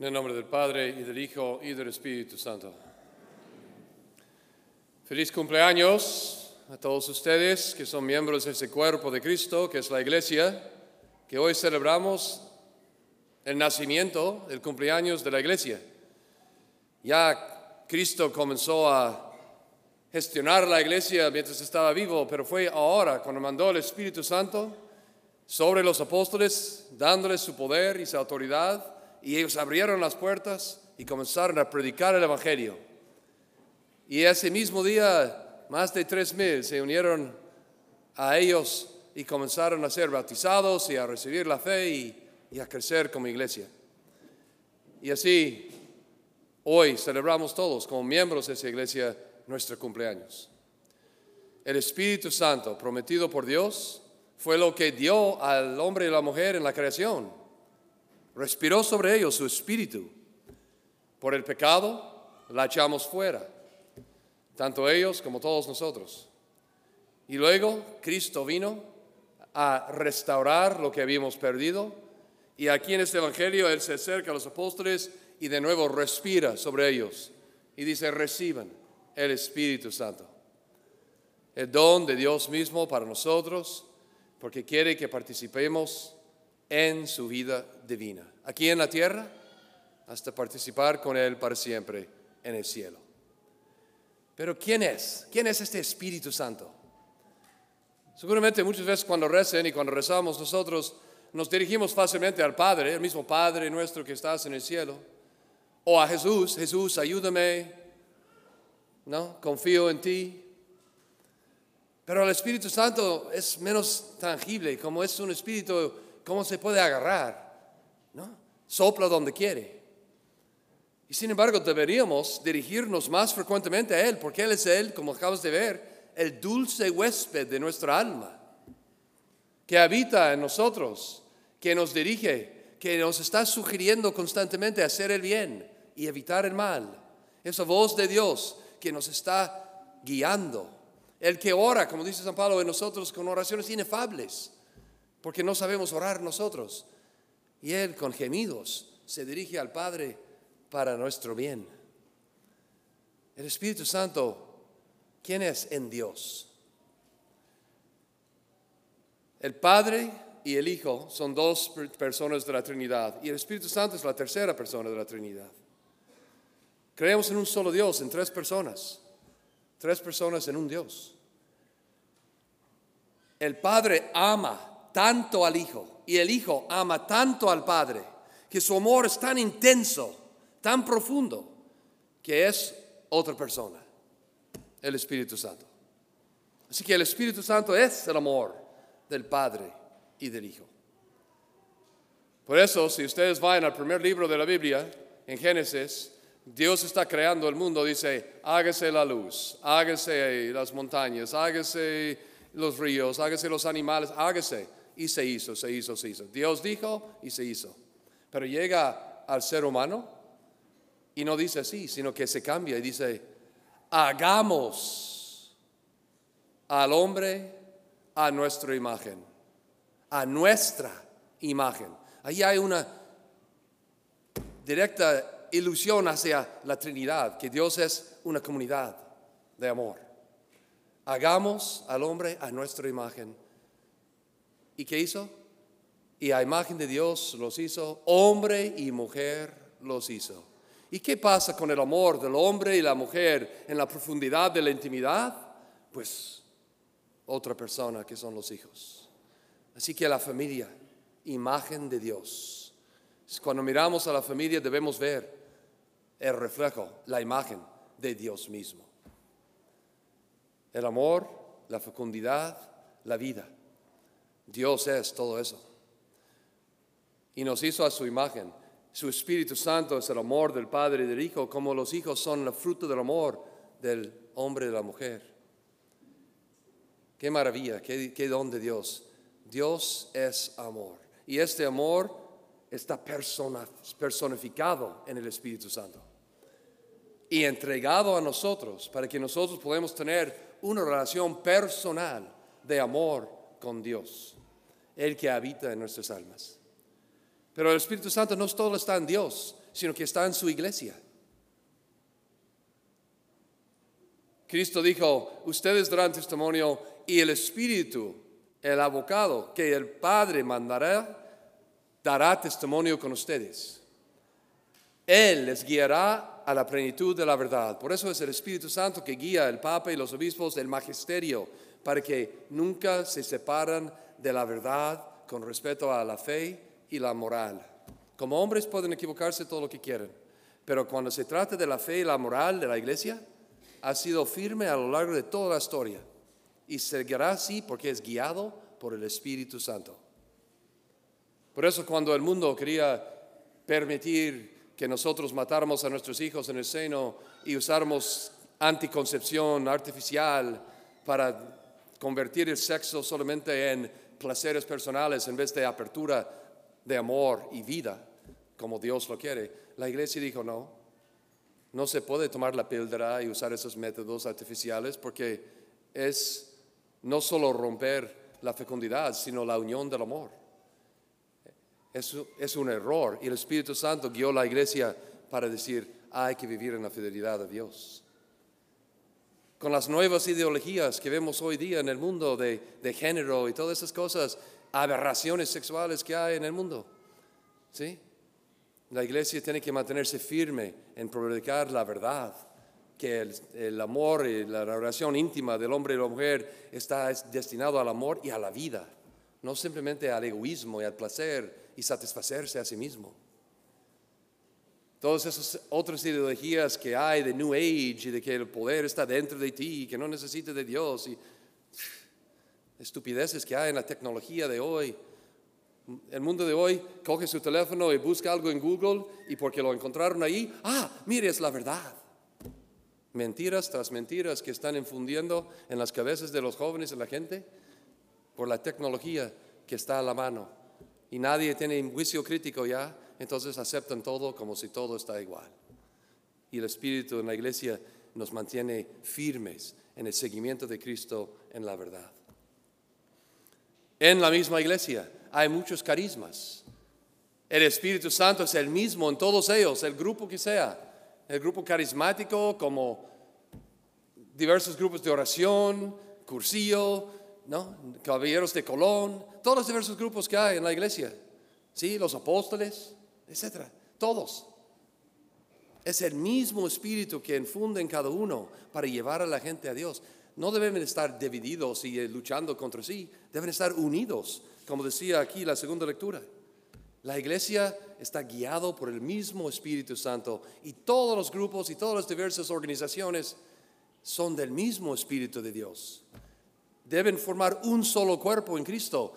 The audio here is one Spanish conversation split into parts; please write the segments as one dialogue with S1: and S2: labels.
S1: En el nombre del Padre y del Hijo y del Espíritu Santo. Feliz cumpleaños a todos ustedes que son miembros de ese cuerpo de Cristo, que es la iglesia, que hoy celebramos el nacimiento, el cumpleaños de la iglesia. Ya Cristo comenzó a gestionar la iglesia mientras estaba vivo, pero fue ahora cuando mandó el Espíritu Santo sobre los apóstoles, dándoles su poder y su autoridad, y ellos abrieron las puertas y comenzaron a predicar el Evangelio. Y ese mismo día, más de tres mil se unieron a ellos y comenzaron a ser bautizados y a recibir la fe y, a crecer como iglesia. Y así, hoy celebramos todos como miembros de esa iglesia nuestro cumpleaños. El Espíritu Santo prometido por Dios fue lo que dio al hombre y la mujer en la creación. Respiró sobre ellos su espíritu. Por el pecado la echamos fuera, tanto ellos como todos nosotros. Y luego Cristo vino a restaurar lo que habíamos perdido. Y aquí en este Evangelio Él se acerca a los apóstoles y de nuevo respira sobre ellos. Y dice, reciban el Espíritu Santo. El don de Dios mismo para nosotros, porque quiere que participemos en su vida divina, aquí en la tierra, hasta participar con Él para siempre en el cielo. Pero ¿quién es? ¿Quién es este Espíritu Santo? Seguramente muchas veces cuando recen y cuando rezamos nosotros nos dirigimos fácilmente al Padre, el mismo Padre nuestro que estás en el cielo, o a Jesús, Jesús, ayúdame, ¿no? Confío en ti. Pero el Espíritu Santo es menos tangible, como es un espíritu, ¿cómo se puede agarrar? ¿No? Sopla donde quiere. Y sin embargo deberíamos dirigirnos más frecuentemente a Él, porque Él es Él, como acabas de ver, el dulce huésped de nuestra alma, que habita en nosotros, que nos dirige, que nos está sugiriendo constantemente hacer el bien y evitar el mal. Esa voz de Dios que nos está guiando. El que ora, como dice San Pablo, en nosotros con oraciones inefables, porque no sabemos orar nosotros. Y Él con gemidos se dirige al Padre para nuestro bien. El Espíritu Santo, ¿quién es en Dios? El Padre y el Hijo son dos personas de la Trinidad y el Espíritu Santo es la tercera persona de la Trinidad. Creemos en un solo Dios, en tres personas. Tres personas en un Dios. El Padre ama tanto al Hijo y el Hijo ama tanto al Padre que su amor es tan intenso, tan profundo, que es otra persona, el Espíritu Santo. Así que el Espíritu Santo es el amor del Padre y del Hijo. Por eso, si ustedes van al primer libro de la Biblia, en Génesis, Dios está creando el mundo, dice, hágase la luz, hágase las montañas, hágase los ríos, hágase los animales, hágase. Y se hizo, se hizo, se hizo. Dios dijo y se hizo. Pero llega al ser humano y no dice así, sino que se cambia y dice, hagamos al hombre a nuestra imagen, a nuestra imagen. Ahí hay una directa ilusión hacia la Trinidad, que Dios es una comunidad de amor. Hagamos al hombre a nuestra imagen. ¿Y qué hizo? Y a imagen de Dios los hizo, hombre y mujer los hizo. ¿Y qué pasa con el amor del hombre y la mujer en la profundidad de la intimidad? Pues otra persona que son los hijos. Así que la familia, imagen de Dios. Cuando miramos a la familia debemos ver el reflejo, la imagen de Dios mismo. El amor, la fecundidad, la vida. Dios es todo eso. Y nos hizo a su imagen. Su Espíritu Santo es el amor del Padre y del Hijo, como los hijos son el fruto del amor del hombre y de la mujer. Qué maravilla, qué, don de Dios. Dios es amor. Y este amor está personificado en el Espíritu Santo y entregado a nosotros para que nosotros podamos tener una relación personal de amor con Dios, el que habita en nuestras almas. Pero el Espíritu Santo no todo está en Dios, sino que está en su iglesia. Cristo dijo, ustedes darán testimonio y el Espíritu, el abocado que el Padre mandará, dará testimonio con ustedes. Él les guiará a la plenitud de la verdad. Por eso es el Espíritu Santo que guía al Papa y los obispos del magisterio, para que nunca se separan de la verdad con respecto a la fe y la moral. Como hombres pueden equivocarse todo lo que quieran, pero cuando se trata de la fe y la moral de la iglesia, ha sido firme a lo largo de toda la historia y seguirá así porque es guiado por el Espíritu Santo. Por eso cuando el mundo quería permitir que nosotros matáramos a nuestros hijos en el seno y usáramos anticoncepción artificial para convertir el sexo solamente en placeres personales en vez de apertura de amor y vida, como Dios lo quiere, la iglesia dijo no, no se puede tomar la píldora y usar esos métodos artificiales porque es no solo romper la fecundidad, sino la unión del amor. Es, es un error y el Espíritu Santo guió la iglesia para decir, hay que vivir en la fidelidad a Dios. Con las nuevas ideologías que vemos hoy día en el mundo de, género y todas esas cosas, aberraciones sexuales que hay en el mundo. ¿Sí? La iglesia tiene que mantenerse firme en predicar la verdad, que el, amor y la relación íntima del hombre y la mujer está destinado al amor y a la vida, no simplemente al egoísmo y al placer y satisfacerse a sí mismo. Todas esas otras ideologías que hay de New Age y de que el poder está dentro de ti, y que no necesitas de Dios y estupideces que hay en la tecnología de hoy el mundo de hoy coge su teléfono y busca algo en Google y porque lo encontraron ahí, ah, mire, es la verdad. Mentiras tras mentiras que están infundiendo en las cabezas de los jóvenes y la gente por la tecnología que está a la mano. Y nadie tiene juicio crítico ya, entonces aceptan todo como si todo está igual. Y el Espíritu en la iglesia nos mantiene firmes en el seguimiento de Cristo en la verdad. En la misma iglesia hay muchos carismas. El Espíritu Santo es el mismo en todos ellos, el grupo que sea. El grupo carismático como diversos grupos de oración, cursillo, ¿no? caballeros de Colón, todos los diversos grupos que hay en la iglesia. ¿Sí? Los apóstoles, etcétera, todos. Es el mismo espíritu que infunde en cada uno para llevar a la gente a Dios. No deben estar divididos y luchando contra sí, deben estar unidos como decía aquí la segunda lectura. La iglesia está guiado por el mismo Espíritu Santo y todos los grupos y todas las diversas organizaciones son del mismo Espíritu de Dios. Deben formar un solo cuerpo en Cristo,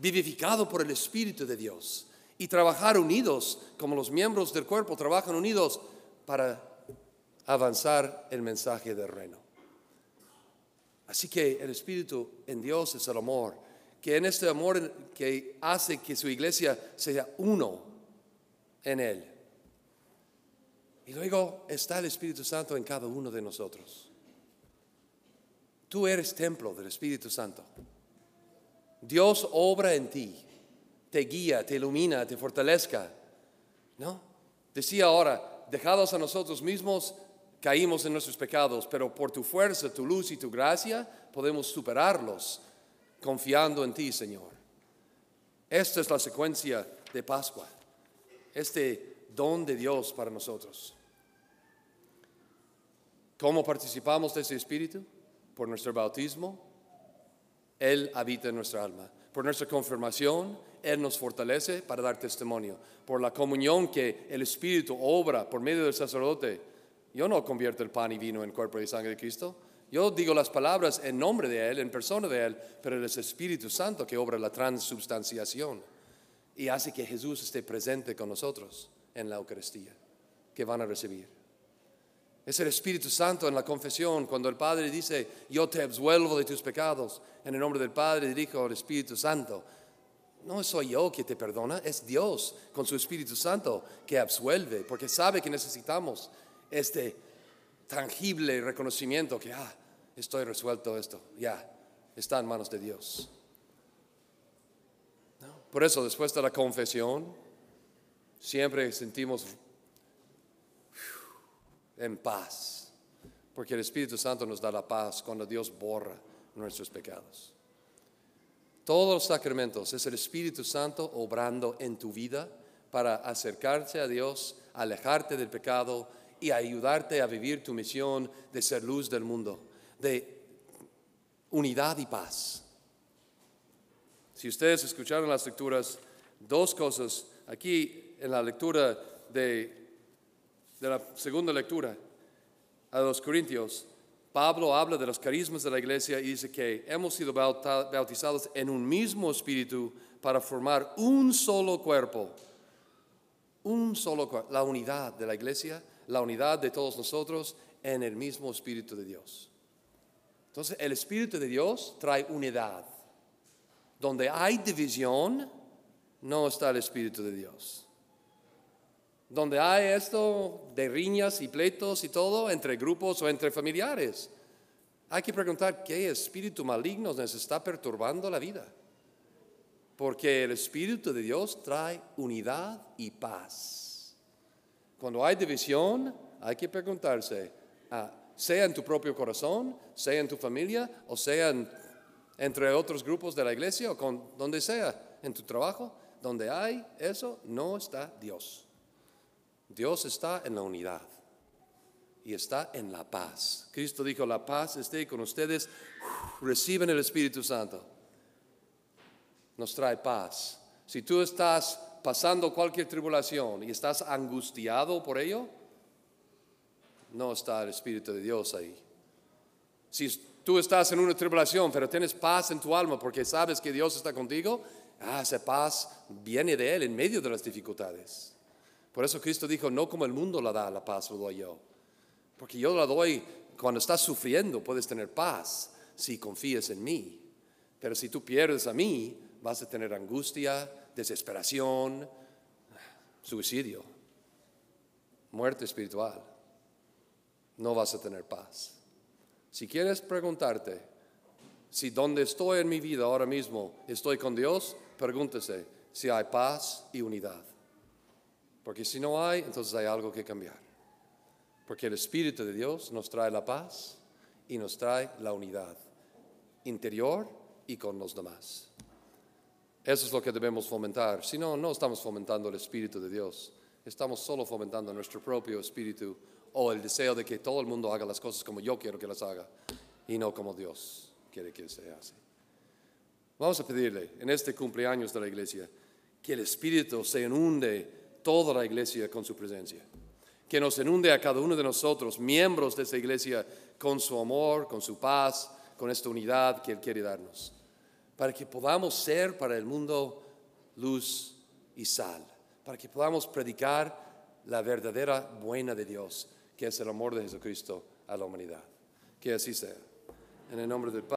S1: vivificado por el Espíritu de Dios, y trabajar unidos como los miembros del cuerpo trabajan unidos para avanzar el mensaje del reino. Así que el Espíritu en Dios es el amor que en este amor que hace que su iglesia sea uno en Él. Y luego está el Espíritu Santo en cada uno de nosotros. Tú eres templo del Espíritu Santo. Dios obra en ti, te guía, te ilumina, te fortalezca. ¿No? Decía ahora, dejados a nosotros mismos, caímos en nuestros pecados, pero por tu fuerza, tu luz y tu gracia podemos superarlos confiando en ti, Señor. Esta es la secuencia de Pascua, este don de Dios para nosotros. ¿Cómo participamos de ese Espíritu? Por nuestro bautismo, Él habita en nuestra alma. Por nuestra confirmación, Él nos fortalece para dar testimonio. Por la comunión que el Espíritu obra por medio del sacerdote. Yo no convierto el pan y vino en cuerpo y sangre de Cristo. Yo digo las palabras en nombre de Él, en persona de Él, pero es el Espíritu Santo que obra la transubstanciación y hace que Jesús esté presente con nosotros en la Eucaristía que van a recibir. Es el Espíritu Santo en la confesión, cuando el Padre dice, yo te absuelvo de tus pecados, en el nombre del Padre dirijo al Espíritu Santo. No soy yo que te perdona, es Dios con su Espíritu Santo que absuelve, porque sabe que necesitamos este tangible reconocimiento que, ah, estoy resuelto esto, ya, está en manos de Dios. Por eso, después de la confesión, siempre sentimos en paz, porque el Espíritu Santo nos da la paz cuando Dios borra nuestros pecados. Todos los sacramentos es el Espíritu Santo obrando en tu vida para acercarse a Dios, alejarte del pecado y ayudarte a vivir tu misión de ser luz del mundo, de unidad y paz. Si ustedes escucharon las lecturas, dos cosas aquí en la lectura de, de la segunda lectura a los Corintios, Pablo habla de los carismas de la iglesia y dice que hemos sido bautizados en un mismo espíritu para formar un solo cuerpo. Un solo cuerpo. La unidad de la iglesia, la unidad de todos nosotros en el mismo espíritu de Dios. Entonces, el espíritu de Dios trae unidad. Donde hay división, no está el espíritu de Dios donde hay esto de riñas y pleitos y todo entre grupos o entre familiares. Hay que preguntar qué espíritu maligno nos está perturbando la vida. Porque el Espíritu de Dios trae unidad y paz. Cuando hay división, hay que preguntarse, ah, sea en tu propio corazón, sea en tu familia, o sea entre otros grupos de la iglesia, o donde sea, en tu trabajo, donde hay eso, no está Dios. Dios está en la unidad y está en la paz. Cristo dijo, la paz esté con ustedes, reciben el Espíritu Santo. Nos trae paz. Si tú estás pasando cualquier tribulación y estás angustiado por ello, no está el Espíritu de Dios ahí. Si tú estás en una tribulación, pero tienes paz en tu alma porque sabes que Dios está contigo, ah, esa paz viene de Él en medio de las dificultades. Por eso Cristo dijo, no como el mundo la da, la paz lo doy yo. Porque yo la doy cuando estás sufriendo, puedes tener paz si confías en mí. Pero si tú pierdes a mí, vas a tener angustia, desesperación, suicidio, muerte espiritual. No vas a tener paz. Si quieres preguntarte si donde estoy en mi vida ahora mismo estoy con Dios, pregúntese si hay paz y unidad. Porque si no hay, entonces hay algo que cambiar. Porque el Espíritu de Dios nos trae la paz y nos trae la unidad interior y con los demás. Eso es lo que debemos fomentar. Si no, no estamos fomentando el Espíritu de Dios. Estamos solo fomentando nuestro propio espíritu o el deseo de que todo el mundo haga las cosas como yo quiero que las haga y no como Dios quiere que se hace. Vamos a pedirle en este cumpleaños de la iglesia que el Espíritu se inunde toda la iglesia con su presencia. Que nos inunde a cada uno de nosotros, miembros de esa iglesia, con su amor, con su paz, con esta unidad que Él quiere darnos. Para que podamos ser para el mundo luz y sal. Para que podamos predicar la verdadera buena de Dios, que es el amor de Jesucristo a la humanidad. Que así sea. En el nombre del Padre.